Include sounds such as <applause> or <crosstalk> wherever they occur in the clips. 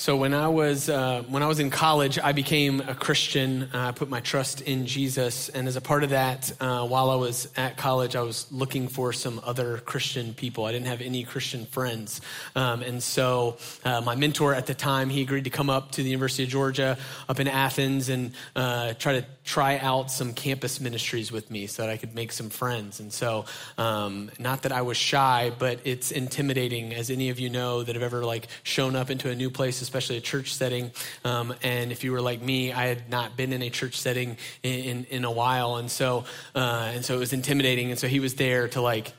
So when I was uh, when I was in college, I became a Christian. Uh, I put my trust in Jesus, and as a part of that, uh, while I was at college, I was looking for some other Christian people. I didn't have any Christian friends, um, and so uh, my mentor at the time he agreed to come up to the University of Georgia up in Athens and uh, try to try out some campus ministries with me so that I could make some friends. And so, um, not that I was shy, but it's intimidating, as any of you know that have ever like shown up into a new place especially a church setting. Um, and if you were like me, I had not been in a church setting in, in, in a while. And so, uh, and so it was intimidating. And so he was there to like,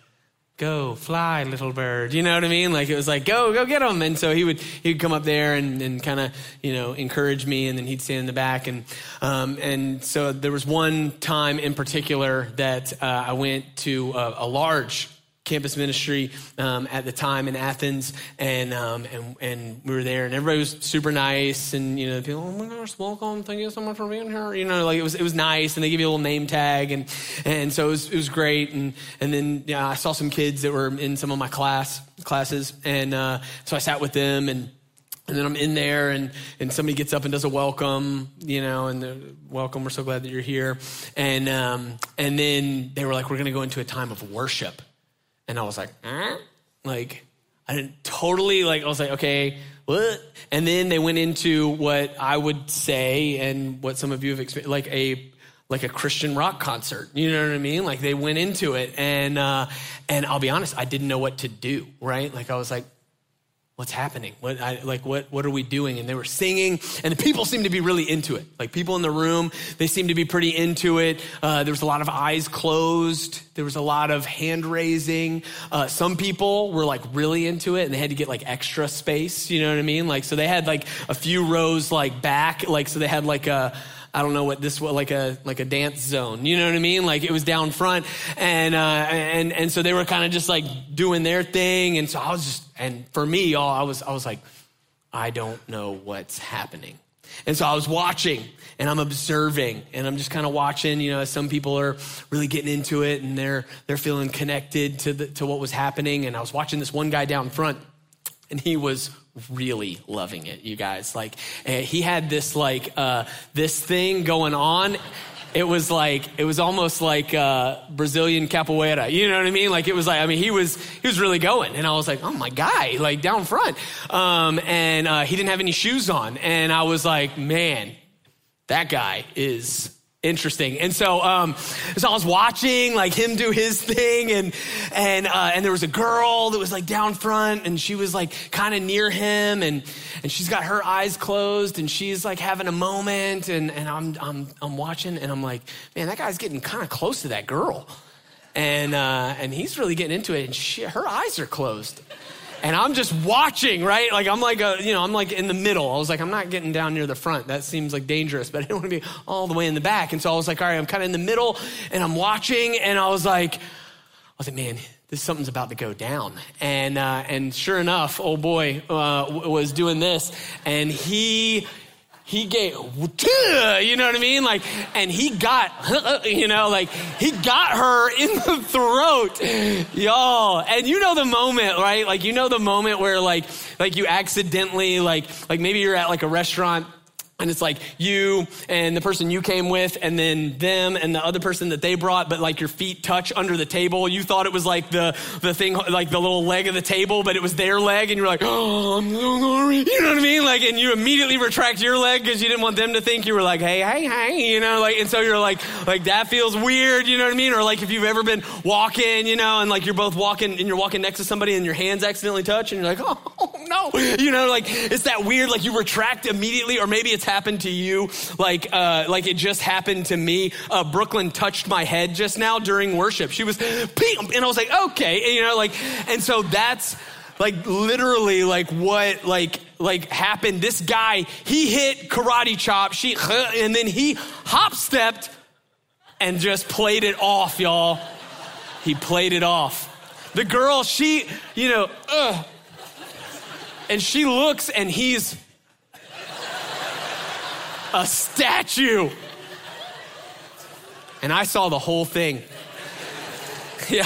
go fly little bird. You know what i mean? Like it was like go go get him and so he would he would come up there and, and kind of you know encourage me and then he'd stand in the back. And um, and so there was one time in particular that uh, i went to a, a large campus ministry um, at the time in Athens, and, um, and and we were there, and everybody was super nice, and you know, people, oh my gosh, welcome, thank you so much for being here. You know, like it was it was nice, and they give you a little name tag, and and so it was it was great, and and then yeah, I saw some kids that were in some of my class classes, and uh, so I sat with them and. And then I'm in there, and, and somebody gets up and does a welcome, you know, and welcome. We're so glad that you're here. And um, and then they were like, we're going to go into a time of worship. And I was like, eh? like, I didn't totally like, I was like, okay, what? And then they went into what I would say and what some of you have experienced, like a, like a Christian rock concert. You know what I mean? Like they went into it and, uh, and I'll be honest, I didn't know what to do, right? Like I was like, what's happening? What, I, like, what, what are we doing? And they were singing, and the people seemed to be really into it. Like, people in the room, they seemed to be pretty into it. Uh, there was a lot of eyes closed. There was a lot of hand raising. Uh, some people were like really into it, and they had to get like extra space. You know what I mean? Like, so they had like a few rows like back, like, so they had like a, I don't know what this was like a like a dance zone. You know what I mean? Like it was down front, and uh, and and so they were kind of just like doing their thing, and so I was just and for me, y'all, I was I was like, I don't know what's happening. And so I was watching and I'm observing and I'm just kind of watching, you know, some people are really getting into it and they're they're feeling connected to the, to what was happening and I was watching this one guy down front and he was really loving it, you guys. Like eh, he had this like uh, this thing going on. It was like it was almost like uh, Brazilian capoeira. You know what I mean? Like it was like I mean he was he was really going, and I was like, oh my guy, like down front. Um, and uh, he didn't have any shoes on, and I was like, man, that guy is interesting. And so, um, so I was watching like him do his thing and, and, uh, and there was a girl that was like down front and she was like kind of near him and, and she's got her eyes closed and she's like having a moment and, and I'm, I'm, I'm watching and I'm like, man, that guy's getting kind of close to that girl. And, uh, and he's really getting into it and she, her eyes are closed and I'm just watching, right? Like I'm like a, you know, I'm like in the middle. I was like, I'm not getting down near the front. That seems like dangerous, but I didn't want to be all the way in the back. And so I was like, all right, I'm kind of in the middle, and I'm watching, and I was like, I was like, man, this something's about to go down. And uh, and sure enough, old boy uh, was doing this, and he he gave, <laughs> you know what I mean? Like, and he got, <laughs> you know, like he got her in the throat, y'all. And you know the moment, right? Like, you know the moment where like, like you accidentally, like, like maybe you're at like a restaurant and it's like you and the person you came with, and then them and the other person that they brought, but like your feet touch under the table. You thought it was like the, the thing, like the little leg of the table, but it was their leg, and you're like, oh, I'm so sorry. You know what I mean? Like, and you immediately retract your leg because you didn't want them to think you were like, hey, hey, hey, you know, like, and so you're like, like that feels weird, you know what I mean? Or like if you've ever been walking, you know, and like you're both walking and you're walking next to somebody and your hands accidentally touch, and you're like, <laughs> oh, no, you know, like it's that weird, like you retract immediately, or maybe it's happened to you like uh, like it just happened to me. Uh, Brooklyn touched my head just now during worship. She was, and I was like, okay, and, you know, like, and so that's like literally like what like like happened. This guy, he hit karate chop, she, <laughs> and then he hop stepped and just played it off, y'all. He played it off. The girl, she, you know, ugh. And she looks and he's a statue. And I saw the whole thing. <laughs> Yeah.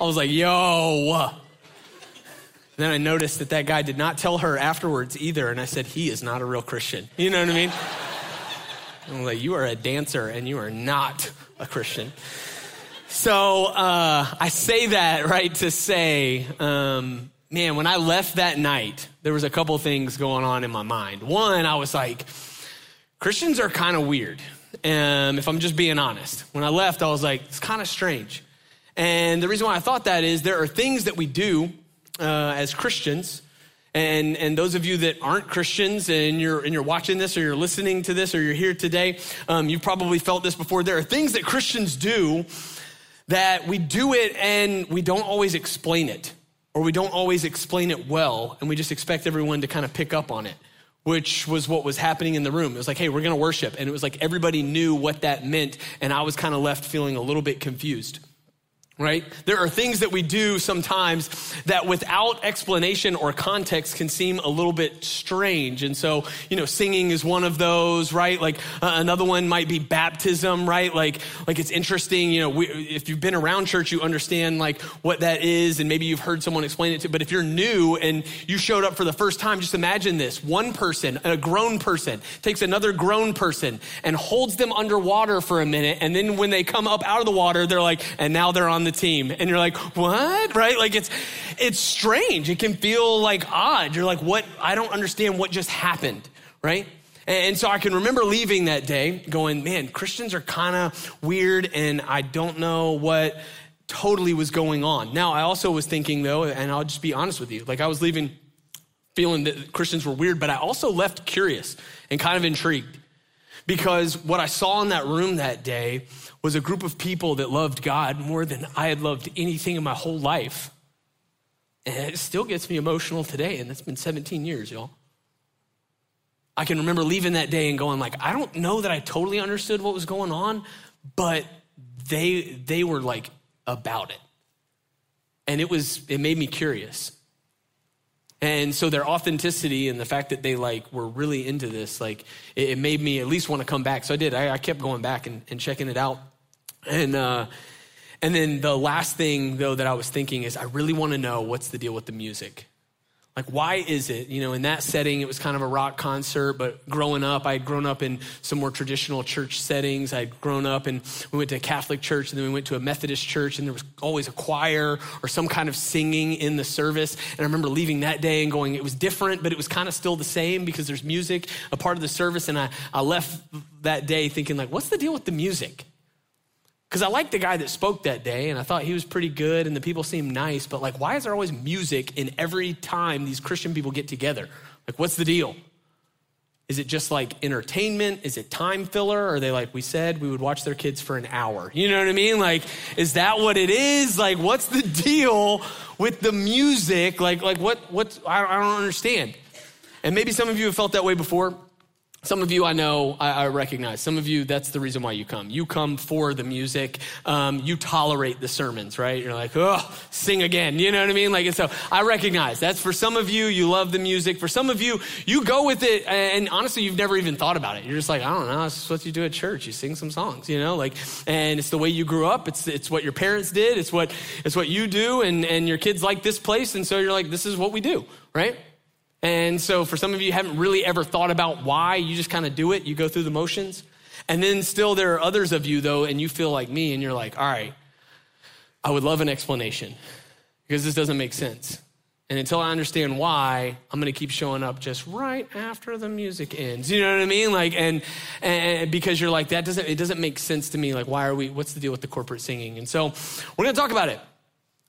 I was like, yo. Then I noticed that that guy did not tell her afterwards either. And I said, he is not a real Christian. You know what I mean? <laughs> I'm like, you are a dancer and you are not a Christian. So uh, I say that, right, to say, um, man, when I left that night, there was a couple things going on in my mind. One, I was like, Christians are kind of weird. Um, if I'm just being honest. When I left, I was like, it's kind of strange. And the reason why I thought that is there are things that we do uh, as Christians. And, and those of you that aren't Christians and you're, and you're watching this or you're listening to this or you're here today, um, you've probably felt this before. There are things that Christians do that we do it and we don't always explain it, or we don't always explain it well, and we just expect everyone to kind of pick up on it, which was what was happening in the room. It was like, hey, we're gonna worship. And it was like everybody knew what that meant, and I was kind of left feeling a little bit confused right? There are things that we do sometimes that without explanation or context can seem a little bit strange. And so, you know, singing is one of those, right? Like uh, another one might be baptism, right? Like, like it's interesting, you know, we, if you've been around church, you understand like what that is and maybe you've heard someone explain it to, but if you're new and you showed up for the first time, just imagine this. One person, a grown person, takes another grown person and holds them underwater for a minute. And then when they come up out of the water, they're like, and now they're on the team. And you're like, what? Right? Like it's, it's strange. It can feel like odd. You're like, what? I don't understand what just happened. Right? And so I can remember leaving that day going, man, Christians are kind of weird and I don't know what totally was going on. Now, I also was thinking though, and I'll just be honest with you, like I was leaving feeling that Christians were weird, but I also left curious and kind of intrigued because what I saw in that room that day was a group of people that loved God more than I had loved anything in my whole life. And it still gets me emotional today, and it's been 17 years, y'all. I can remember leaving that day and going like, I don't know that I totally understood what was going on, but they they were like about it. And it was it made me curious. And so their authenticity and the fact that they like were really into this, like it, it made me at least want to come back. So I did. I, I kept going back and, and, checking it out. And uh, and then the last thing though that I was thinking is I really want to know what's the deal with the music. Like, why is it, you know, in that setting, it was kind of a rock concert, but growing up, I had grown up in some more traditional church settings. I'd grown up and we went to a Catholic church and then we went to a Methodist church and there was always a choir or some kind of singing in the service. And I remember leaving that day and going, it was different, but it was kind of still the same because there's music, a part of the service. And I, I left that day thinking, like, what's the deal with the music? Because I liked the guy that spoke that day and I thought he was pretty good and the people seemed nice, but like, why is there always music in every time these Christian people get together? Like, what's the deal? Is it just like entertainment? Is it time filler? Are they like, we said we would watch their kids for an hour? You know what I mean? Like, is that what it is? Like, what's the <laughs> deal with the music? Like, like what, what, I, I don't understand. And maybe some of you have felt that way before. Some of you I know, I, I, recognize. Some of you, that's the reason why you come. You come for the music. Um, you tolerate the sermons, right? You're like, oh, sing again. You know what I mean? Like, and so I recognize that's for some of you, you love the music. For some of you, you go with it, and honestly, you've never even thought about it. You're just like, I don't know, it's what you do at church. You sing some songs, you know, like, and it's the way you grew up. It's, it's what your parents did. It's what, it's what you do, and, and your kids like this place, and so you're like, this is what we do, right? And so for some of you, you haven't really ever thought about why, you just kind of do it, you go through the motions. And then still there are others of you though, and you feel like me, and you're like, all right, I would love an explanation because this doesn't make sense. And until I understand why, I'm going to keep showing up just right after the music ends. You know what I mean? Like, and, and because you're like, that doesn't, it doesn't make sense to me. Like, why are we, what's the deal with the corporate singing? And so we're going to talk about it.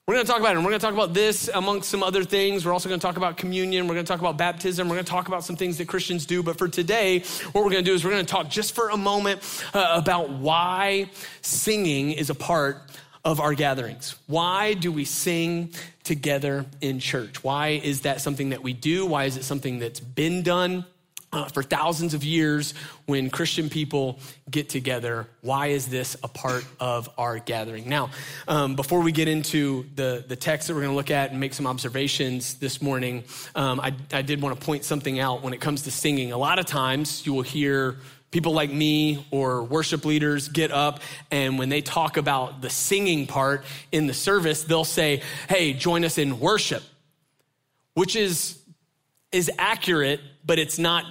We're going to talk about it, and we're going to talk about this amongst some other things. We're also going to talk about communion. We're going to talk about baptism. We're going to talk about some things that Christians do. But for today, what we're going to do is we're going to talk just for a moment uh, about why singing is a part of our gatherings. Why do we sing together in church? Why is that something that we do? Why is it something that's been done? Uh, for thousands of years when Christian people get together. Why is this a part of our gathering? Now, um, before we get into the, the text that we're going to look at and make some observations this morning, um, I, I did want to point something out when it comes to singing. A lot of times you will hear people like me or worship leaders get up and when they talk about the singing part in the service, they'll say, Hey, join us in worship, which is, is accurate, but it's not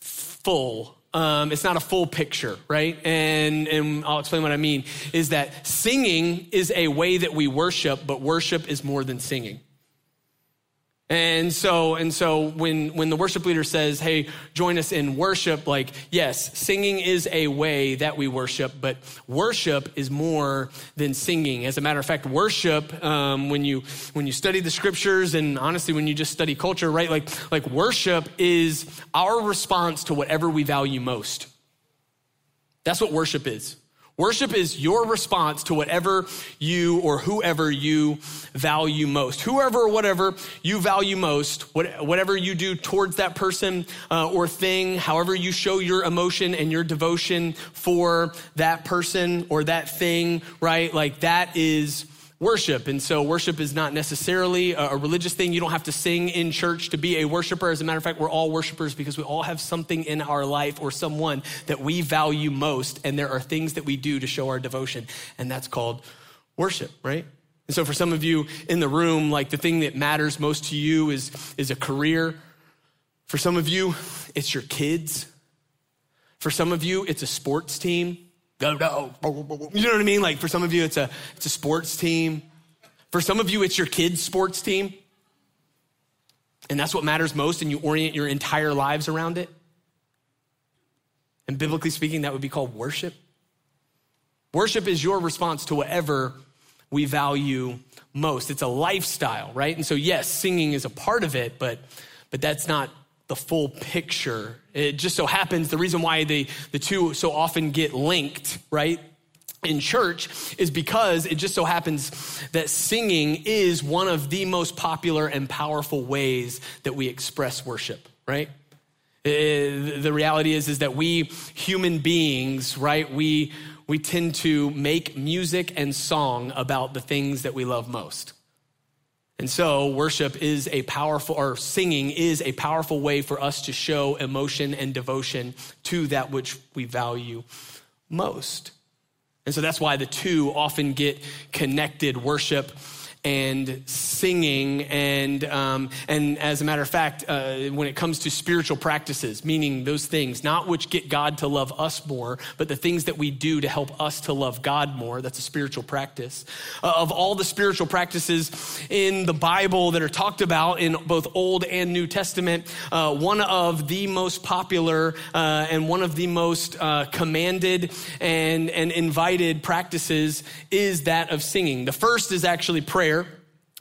full. Um, it's not a full picture, right? And, and I'll explain what I mean is that singing is a way that we worship, but worship is more than singing. And so, and so when, when the worship leader says, hey, join us in worship, like, yes, singing is a way that we worship, but worship is more than singing. As a matter of fact, worship, um, when you, when you study the scriptures and honestly, when you just study culture, right? Like, like worship is our response to whatever we value most. That's what worship is. Worship is your response to whatever you or whoever you value most. Whoever or whatever you value most, whatever you do towards that person uh, or thing, however you show your emotion and your devotion for that person or that thing, right? Like that is worship. And so worship is not necessarily a, religious thing. You don't have to sing in church to be a worshiper. As a matter of fact, we're all worshipers because we all have something in our life or someone that we value most. And there are things that we do to show our devotion. And that's called worship, right? And so for some of you in the room, like the thing that matters most to you is, is a career. For some of you, it's your kids. For some of you, it's a sports team go, go. You know what I mean? Like for some of you, it's a, it's a sports team. For some of you, it's your kids' sports team. And that's what matters most, and you orient your entire lives around it. And biblically speaking, that would be called worship. Worship is your response to whatever we value most. It's a lifestyle, right? And so, yes, singing is a part of it, but, but that's not the full picture. It just so happens the reason why they, the two so often get linked, right? In church is because it just so happens that singing is one of the most popular and powerful ways that we express worship, right? Eh, the reality is, is that we human beings, right, we, we tend to make music and song about the things that we love most. And so, worship is a powerful, or singing is a powerful way for us to show emotion and devotion to that which we value most. And so that's why the two often get connected worship and singing and um, and as a matter of fact uh, when it comes to spiritual practices meaning those things not which get god to love us more but the things that we do to help us to love god more that's a spiritual practice. Uh, of all the spiritual practices in the bible that are talked about in both old and new testament uh, one of the most popular uh, and one of the most uh, commanded and and invited practices is that of singing. The first is actually prayer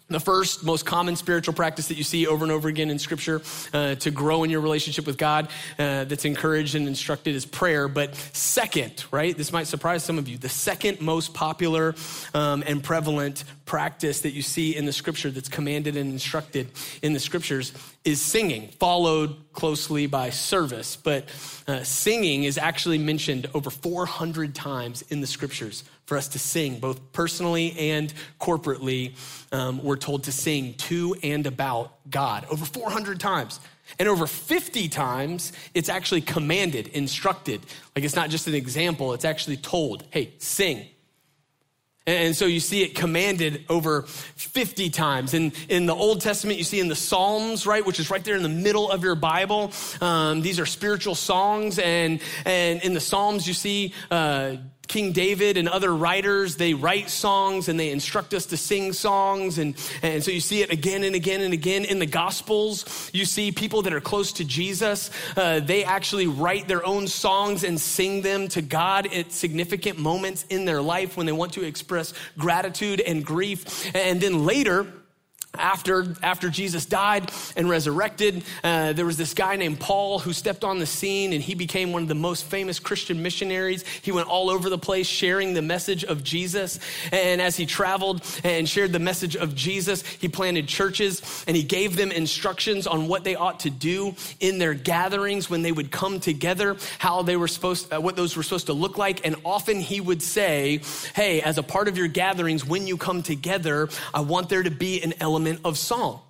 the first, most common spiritual practice that you see over and over again in Scripture uh, to grow in your relationship with God uh, that's encouraged and instructed is prayer. But second, right, this might surprise some of you, the second most popular um, and prevalent practice that you see in the Scripture that's commanded and instructed in the Scriptures is singing, followed closely by service. But uh, singing is actually mentioned over 400 times in the Scriptures for us to sing, both personally and corporately. Um, we're told to sing to and about God over 400 times. And over 50 times, it's actually commanded, instructed. Like it's not just an example, it's actually told, hey, sing. And so you see it commanded over 50 times. And in the Old Testament, you see in the Psalms, right, which is right there in the middle of your Bible. Um, these are spiritual songs. And, and in the Psalms, you see uh, King David and other writers, they write songs and they instruct us to sing songs. And, and so you see it again and again and again in the Gospels. You see people that are close to Jesus, uh, they actually write their own songs and sing them to God at significant moments in their life when they want to express gratitude and grief. And then later, after, after Jesus died and resurrected, uh, there was this guy named Paul who stepped on the scene and he became one of the most famous Christian missionaries. He went all over the place sharing the message of Jesus. And as he traveled and shared the message of Jesus, he planted churches and he gave them instructions on what they ought to do in their gatherings when they would come together, how they were supposed, uh, what those were supposed to look like. And often he would say, Hey, as a part of your gatherings, when you come together, I want there to be an element element of song.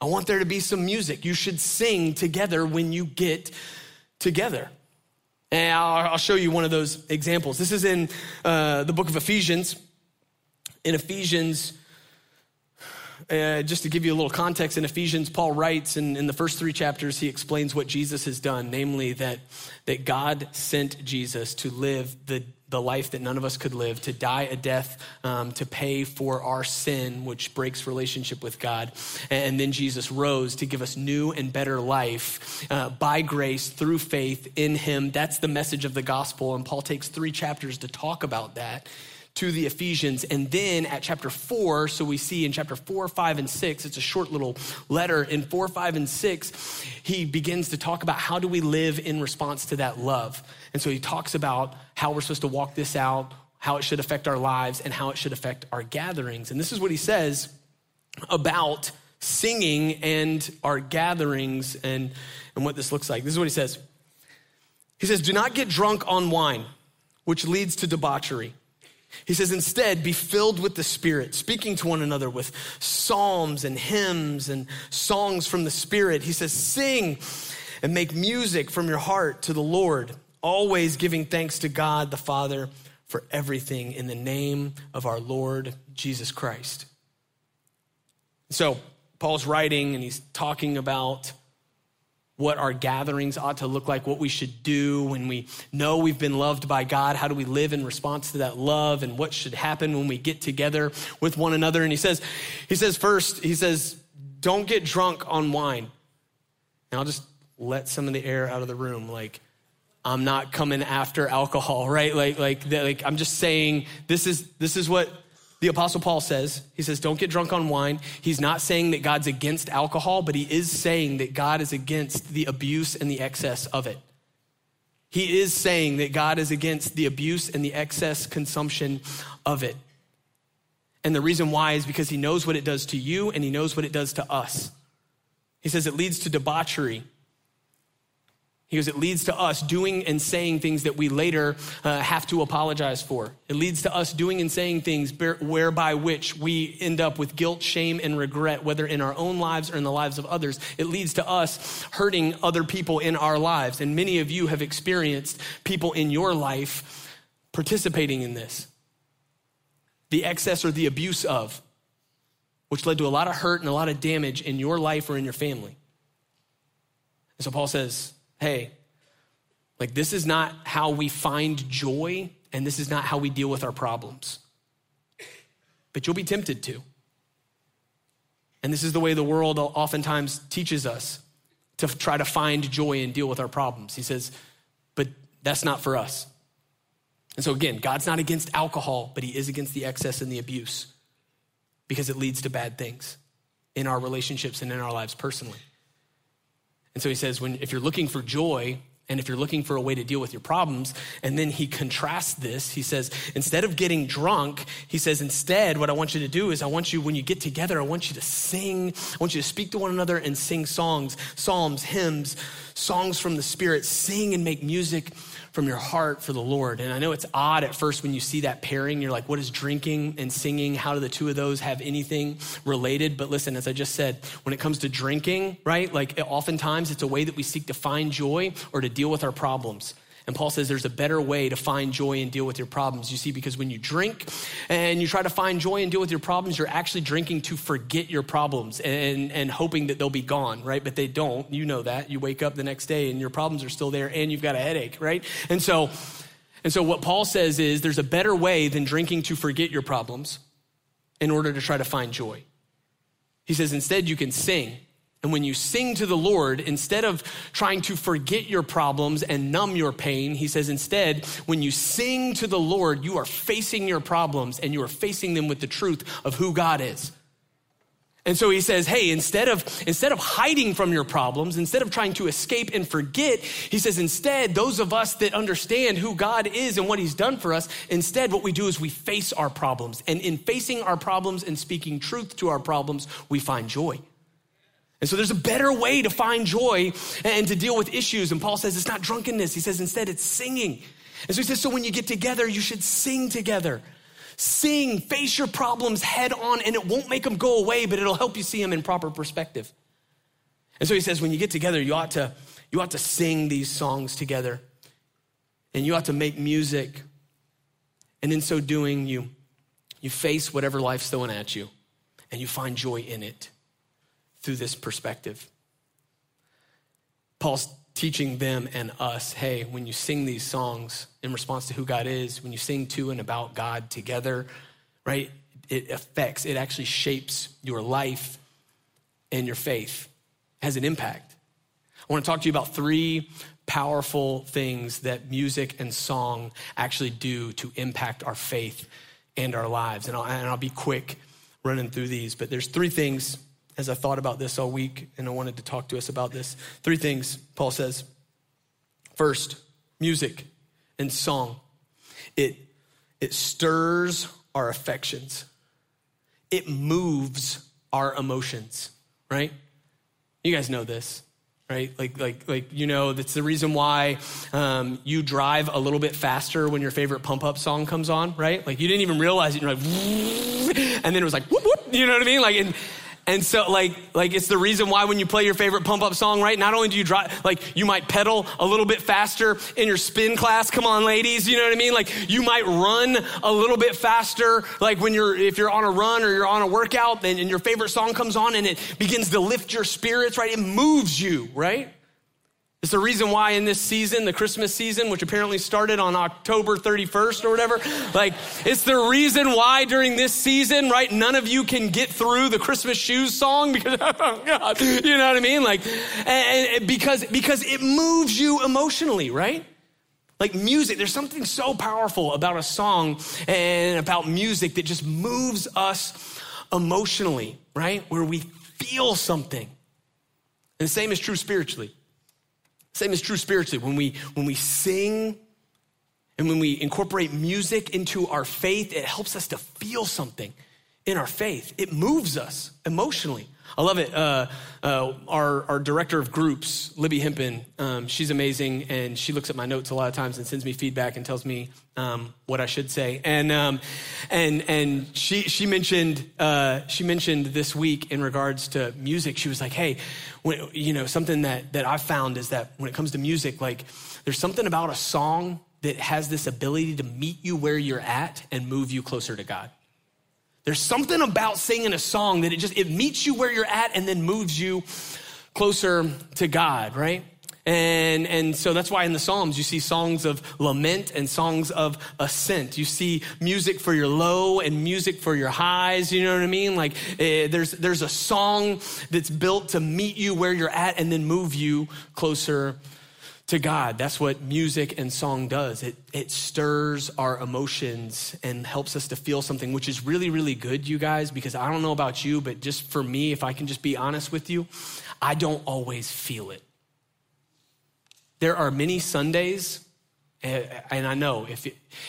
I want there to be some music. You should sing together when you get together. And I'll, show you one of those examples. This is in uh, the book of Ephesians. In Ephesians, uh, just to give you a little context, in Ephesians, Paul writes in, in the first three chapters, he explains what Jesus has done, namely that, that God sent Jesus to live the the life that none of us could live, to die a death um, to pay for our sin, which breaks relationship with God. And then Jesus rose to give us new and better life uh, by grace through faith in him. That's the message of the gospel. And Paul takes three chapters to talk about that to the Ephesians. And then at chapter four, so we see in chapter four, five, and six, it's a short little letter. In four, five, and six, he begins to talk about how do we live in response to that love. And so he talks about how we're supposed to walk this out, how it should affect our lives, and how it should affect our gatherings. And this is what he says about singing and our gatherings and, and what this looks like. This is what he says. He says, Do not get drunk on wine, which leads to debauchery he says, instead, be filled with the Spirit, speaking to one another with psalms and hymns and songs from the Spirit. He says, sing and make music from your heart to the Lord, always giving thanks to God the Father for everything in the name of our Lord Jesus Christ. So, Paul's writing and he's talking about what our gatherings ought to look like, what we should do when we know we've been loved by God. How do we live in response to that love and what should happen when we get together with one another? And he says, he says first, he says, don't get drunk on wine. And I'll just let some of the air out of the room. Like, I'm not coming after alcohol, right? Like, like, like I'm just saying this is, this is what the Apostle Paul says, he says, don't get drunk on wine. He's not saying that God's against alcohol, but he is saying that God is against the abuse and the excess of it. He is saying that God is against the abuse and the excess consumption of it. And the reason why is because he knows what it does to you and he knows what it does to us. He says it leads to debauchery. He goes, it leads to us doing and saying things that we later uh, have to apologize for. It leads to us doing and saying things whereby which we end up with guilt, shame, and regret, whether in our own lives or in the lives of others. It leads to us hurting other people in our lives. And many of you have experienced people in your life participating in this. The excess or the abuse of, which led to a lot of hurt and a lot of damage in your life or in your family. And so Paul says, hey, like this is not how we find joy, and this is not how we deal with our problems. But you'll be tempted to. And this is the way the world oftentimes teaches us to try to find joy and deal with our problems. He says, but that's not for us. And so, again, God's not against alcohol, but He is against the excess and the abuse because it leads to bad things in our relationships and in our lives personally. And so he says, when, if you're looking for joy, and if you're looking for a way to deal with your problems, and then he contrasts this, he says, instead of getting drunk, he says, instead, what I want you to do is I want you, when you get together, I want you to sing, I want you to speak to one another and sing songs, psalms, hymns, songs from the Spirit, sing and make music from your heart for the Lord. And I know it's odd at first when you see that pairing. You're like, what is drinking and singing? How do the two of those have anything related? But listen, as I just said, when it comes to drinking, right, like oftentimes it's a way that we seek to find joy or to deal with our problems. And Paul says there's a better way to find joy and deal with your problems. You see, because when you drink and you try to find joy and deal with your problems, you're actually drinking to forget your problems and, and hoping that they'll be gone, right? But they don't. You know that. You wake up the next day and your problems are still there and you've got a headache, right? And so, and so what Paul says is there's a better way than drinking to forget your problems in order to try to find joy. He says instead you can sing and when you sing to the Lord, instead of trying to forget your problems and numb your pain, he says, instead, when you sing to the Lord, you are facing your problems and you are facing them with the truth of who God is. And so he says, hey, instead of, instead of hiding from your problems, instead of trying to escape and forget, he says, instead, those of us that understand who God is and what he's done for us, instead, what we do is we face our problems. And in facing our problems and speaking truth to our problems, we find joy. And so there's a better way to find joy and to deal with issues. And Paul says it's not drunkenness. He says instead it's singing. And so he says, so when you get together, you should sing together. Sing, face your problems head on, and it won't make them go away, but it'll help you see them in proper perspective. And so he says, when you get together, you ought to, you ought to sing these songs together. And you ought to make music. And in so doing, you, you face whatever life's throwing at you, and you find joy in it through this perspective. Paul's teaching them and us hey, when you sing these songs in response to who God is, when you sing to and about God together, right, it affects, it actually shapes your life and your faith, it has an impact. I want to talk to you about three powerful things that music and song actually do to impact our faith and our lives. And I'll, and I'll be quick running through these, but there's three things as I thought about this all week and I wanted to talk to us about this. Three things Paul says. First, music and song. It, it stirs our affections, it moves our emotions, right? You guys know this right? Like, like, like, you know, that's the reason why um, you drive a little bit faster when your favorite pump up song comes on, right? Like, you didn't even realize it. You're like, <laughs> and then it was like, whoop, whoop, you know what I mean? Like, and, and so, like, like it's the reason why when you play your favorite pump up song, right? Not only do you drive, like, you might pedal a little bit faster in your spin class. Come on, ladies, you know what I mean? Like, you might run a little bit faster, like when you're, if you're on a run or you're on a workout, and, and your favorite song comes on and it begins to lift your spirits, right? It moves you, right? It's the reason why in this season, the Christmas season, which apparently started on October 31st or whatever, like it's the reason why during this season, right, none of you can get through the Christmas shoes song because, <laughs> oh God, you know what I mean? Like, and, because, because it moves you emotionally, right? Like music, there's something so powerful about a song and about music that just moves us emotionally, right? Where we feel something. And the same is true spiritually. Same is true spiritually. When we, when we sing and when we incorporate music into our faith, it helps us to feel something in our faith. It moves us emotionally. I love it. Uh, uh, our, our director of groups, Libby Hempen, um, she's amazing, and she looks at my notes a lot of times and sends me feedback and tells me um, what I should say. And um, and and she she mentioned uh, she mentioned this week in regards to music. She was like, "Hey, when, you know, something that that I found is that when it comes to music, like there's something about a song that has this ability to meet you where you're at and move you closer to God." There's something about singing a song that it just it meets you where you're at and then moves you closer to God, right? And, and so that's why in the Psalms you see songs of lament and songs of ascent. You see music for your low and music for your highs. You know what I mean? Like eh, there's, there's a song that's built to meet you where you're at and then move you closer to God. That's what music and song does. It, it stirs our emotions and helps us to feel something, which is really, really good, you guys, because I don't know about you, but just for me, if I can just be honest with you, I don't always feel it. There are many Sundays, eh, and I know if,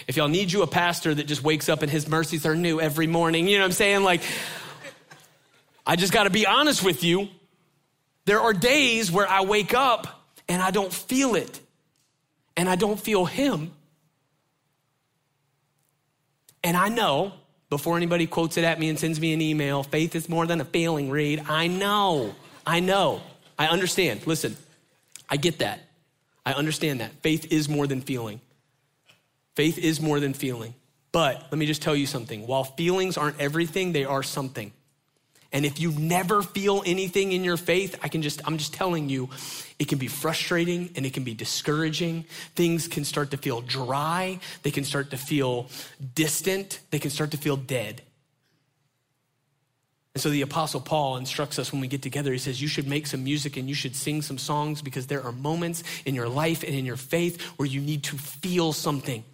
if y'all need you a pastor that just wakes up and his mercies are new every morning, you know what I'm saying? Like, I just got to be honest with you. There are days where I wake up and I don't feel it, and I don't feel Him. And I know, before anybody quotes it at me and sends me an email, faith is more than a feeling, Reed. I know, I know, I understand. Listen, I get that. I understand that. Faith is more than feeling. Faith is more than feeling. But let me just tell you something. While feelings aren't everything, they are something. And if you never feel anything in your faith, I can just, I'm just telling you, it can be frustrating and it can be discouraging. Things can start to feel dry. They can start to feel distant. They can start to feel dead. And so the Apostle Paul instructs us when we get together. He says, You should make some music and you should sing some songs because there are moments in your life and in your faith where you need to feel something.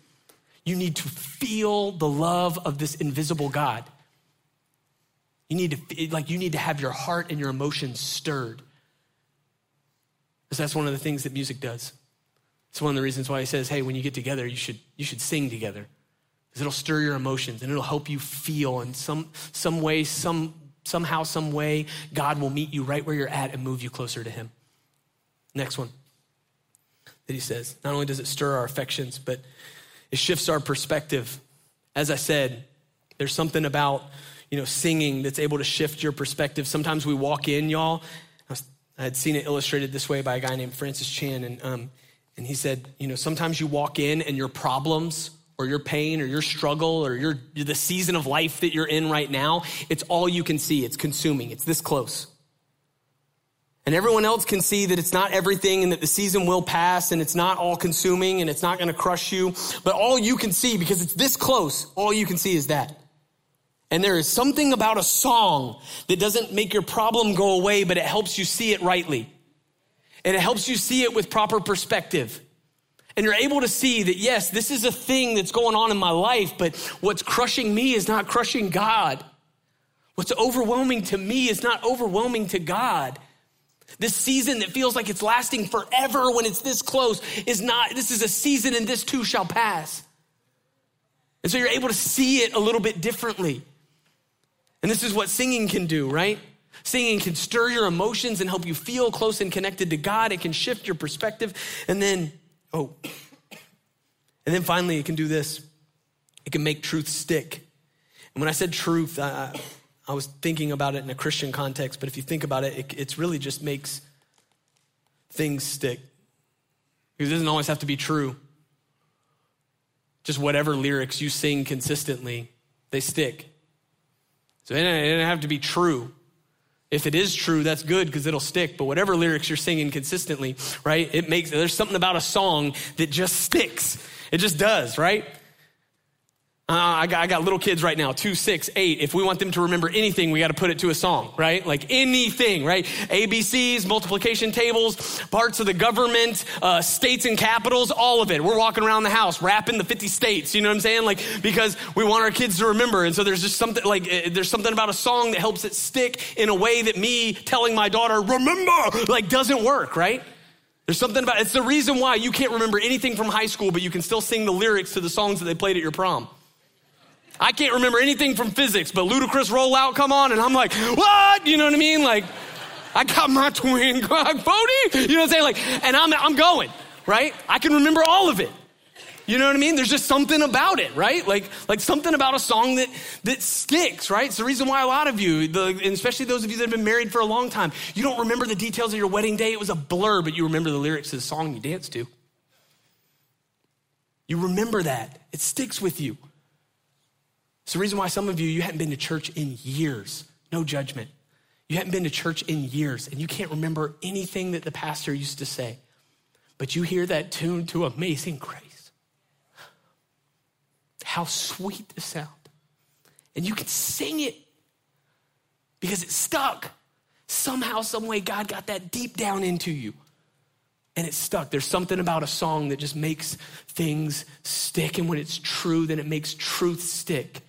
You need to feel the love of this invisible God. You need to, like, you need to have your heart and your emotions stirred. Because that's one of the things that music does. It's one of the reasons why he says, hey, when you get together, you should, you should sing together. Because it'll stir your emotions and it'll help you feel in some, some way, some, somehow, some way, God will meet you right where you're at and move you closer to him. Next one that he says. Not only does it stir our affections, but it shifts our perspective. As I said, there's something about you know, singing that's able to shift your perspective. Sometimes we walk in, y'all. I, had seen it illustrated this way by a guy named Francis Chan, and, um, and he said, you know, sometimes you walk in and your problems or your pain or your struggle or your, the season of life that you're in right now, it's all you can see. It's consuming, it's this close. And everyone else can see that it's not everything and that the season will pass and it's not all consuming and it's not going to crush you. But all you can see, because it's this close, all you can see is that. And there is something about a song that doesn't make your problem go away, but it helps you see it rightly. And it helps you see it with proper perspective. And you're able to see that, yes, this is a thing that's going on in my life, but what's crushing me is not crushing God. What's overwhelming to me is not overwhelming to God. This season that feels like it's lasting forever when it's this close is not, this is a season and this too shall pass. And so you're able to see it a little bit differently. And this is what singing can do, right? Singing can stir your emotions and help you feel close and connected to God. It can shift your perspective. And then, oh, and then finally, it can do this it can make truth stick. And when I said truth, I, I was thinking about it in a Christian context, but if you think about it, it it's really just makes things stick. Because it doesn't always have to be true. Just whatever lyrics you sing consistently, they stick. So it doesn't have to be true. If it is true, that's good because it'll stick. But whatever lyrics you're singing consistently, right? It makes, there's something about a song that just sticks. It just does, right? Uh, I, got, I got little kids right now, two, six, eight. If we want them to remember anything, we got to put it to a song, right? Like anything, right? ABCs, multiplication tables, parts of the government, uh, states and capitals, all of it. We're walking around the house rapping the 50 states, you know what I'm saying? Like, because we want our kids to remember. And so there's just something, like, uh, there's something about a song that helps it stick in a way that me telling my daughter, remember, like, doesn't work, right? There's something about it's the reason why you can't remember anything from high school, but you can still sing the lyrics to the songs that they played at your prom. I can't remember anything from physics, but Ludacris rollout come on, and I'm like, what? You know what I mean? Like, I got my <laughs> twin clock. You know what I'm saying? Like, and I'm, I'm going, right? I can remember all of it. You know what I mean? There's just something about it, right? Like, like something about a song that, that sticks, right? It's the reason why a lot of you, the, especially those of you that have been married for a long time, you don't remember the details of your wedding day. It was a blur, but you remember the lyrics to the song you danced to. You remember that. It sticks with you. It's the reason why some of you, you hadn't been to church in years. No judgment. You hadn't been to church in years and you can't remember anything that the pastor used to say. But you hear that tune to Amazing Grace. How sweet the sound. And you can sing it because it stuck. Somehow, some way, God got that deep down into you. And it stuck. There's something about a song that just makes things stick. And when it's true, then it makes truth stick.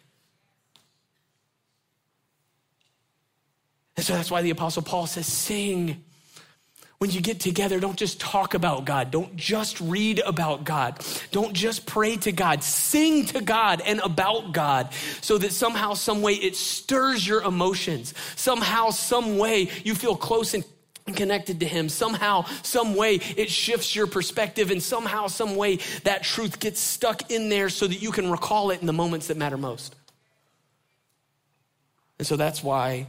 And so that's why the Apostle Paul says, sing. When you get together, don't just talk about God. Don't just read about God. Don't just pray to God. Sing to God and about God so that somehow, some way it stirs your emotions. Somehow, some way you feel close and connected to him somehow some way it shifts your perspective and somehow some way that truth gets stuck in there so that you can recall it in the moments that matter most and so that's why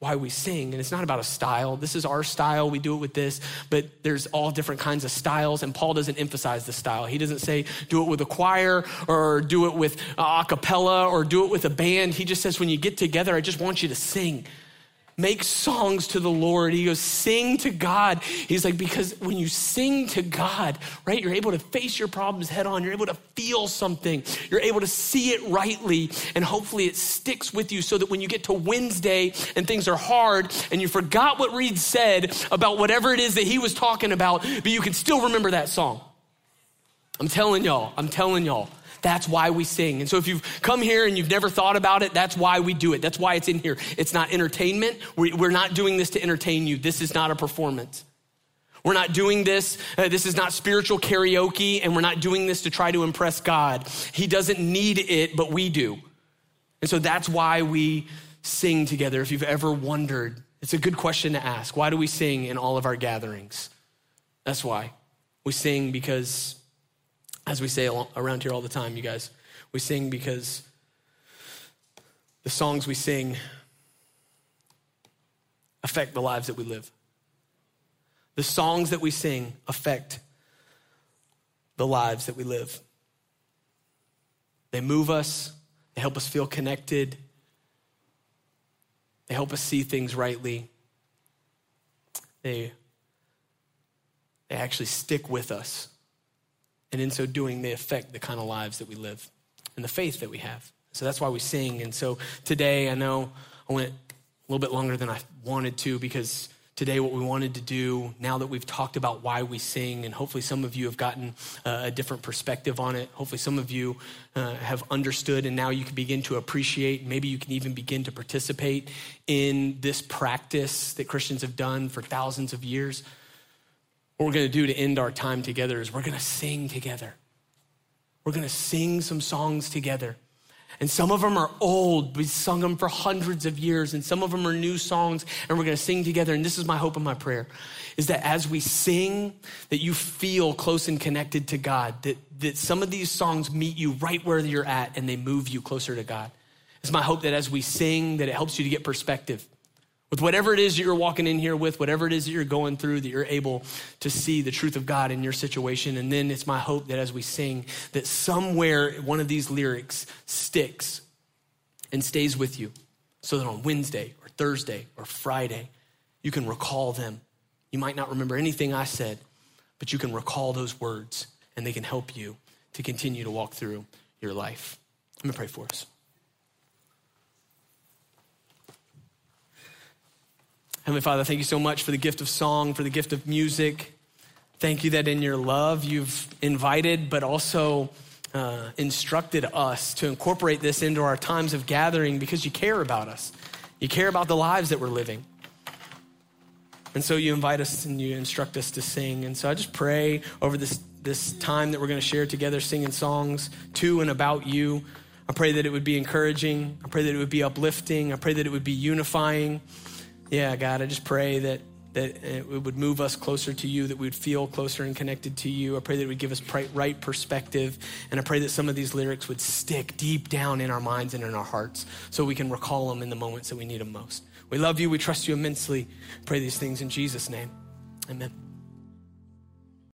why we sing. And it's not about a style. This is our style. We do it with this, but there's all different kinds of styles. And Paul doesn't emphasize the style. He doesn't say do it with a choir or do it with a cappella or do it with a band. He just says when you get together, I just want you to sing make songs to the Lord. He goes, sing to God. He's like, because when you sing to God, right, you're able to face your problems head on. You're able to feel something. You're able to see it rightly. And hopefully it sticks with you so that when you get to Wednesday and things are hard and you forgot what Reed said about whatever it is that he was talking about, but you can still remember that song. I'm telling y'all, I'm telling y'all That's why we sing. And so if you've come here and you've never thought about it, that's why we do it. That's why it's in here. It's not entertainment. We're not doing this to entertain you. This is not a performance. We're not doing this. Uh, this is not spiritual karaoke, and we're not doing this to try to impress God. He doesn't need it, but we do. And so that's why we sing together. If you've ever wondered, it's a good question to ask. Why do we sing in all of our gatherings? That's why. We sing because, as we say around here all the time, you guys, we sing because the songs we sing affect the lives that we live. The songs that we sing affect the lives that we live. They move us, they help us feel connected, they help us see things rightly. They, they actually stick with us. And in so doing, they affect the kind of lives that we live and the faith that we have. So that's why we sing. And so today, I know I went a little bit longer than I wanted to because today what we wanted to do now that we've talked about why we sing and hopefully some of you have gotten uh, a different perspective on it hopefully some of you uh, have understood and now you can begin to appreciate maybe you can even begin to participate in this practice that christians have done for thousands of years what we're going to do to end our time together is we're going to sing together we're going to sing some songs together and some of them are old. We've sung them for hundreds of years. And some of them are new songs. And we're going to sing together. And this is my hope and my prayer is that as we sing, that you feel close and connected to God. That, that some of these songs meet you right where you're at and they move you closer to God. It's my hope that as we sing, that it helps you to get perspective with whatever it is that you're walking in here with, whatever it is that you're going through, that you're able to see the truth of God in your situation. And then it's my hope that as we sing, that somewhere one of these lyrics sticks and stays with you so that on Wednesday or Thursday or Friday, you can recall them. You might not remember anything I said, but you can recall those words and they can help you to continue to walk through your life. Let me pray for us. Heavenly Father, thank you so much for the gift of song, for the gift of music. Thank you that in your love you've invited, but also uh, instructed us to incorporate this into our times of gathering because you care about us. You care about the lives that we're living. And so you invite us and you instruct us to sing. And so I just pray over this, this time that we're going to share together singing songs to and about you. I pray that it would be encouraging. I pray that it would be uplifting. I pray that it would be unifying. Yeah, God, I just pray that that it would move us closer to you, that we would feel closer and connected to you. I pray that it would give us right perspective. And I pray that some of these lyrics would stick deep down in our minds and in our hearts so we can recall them in the moments that we need them most. We love you. We trust you immensely. Pray these things in Jesus' name. Amen.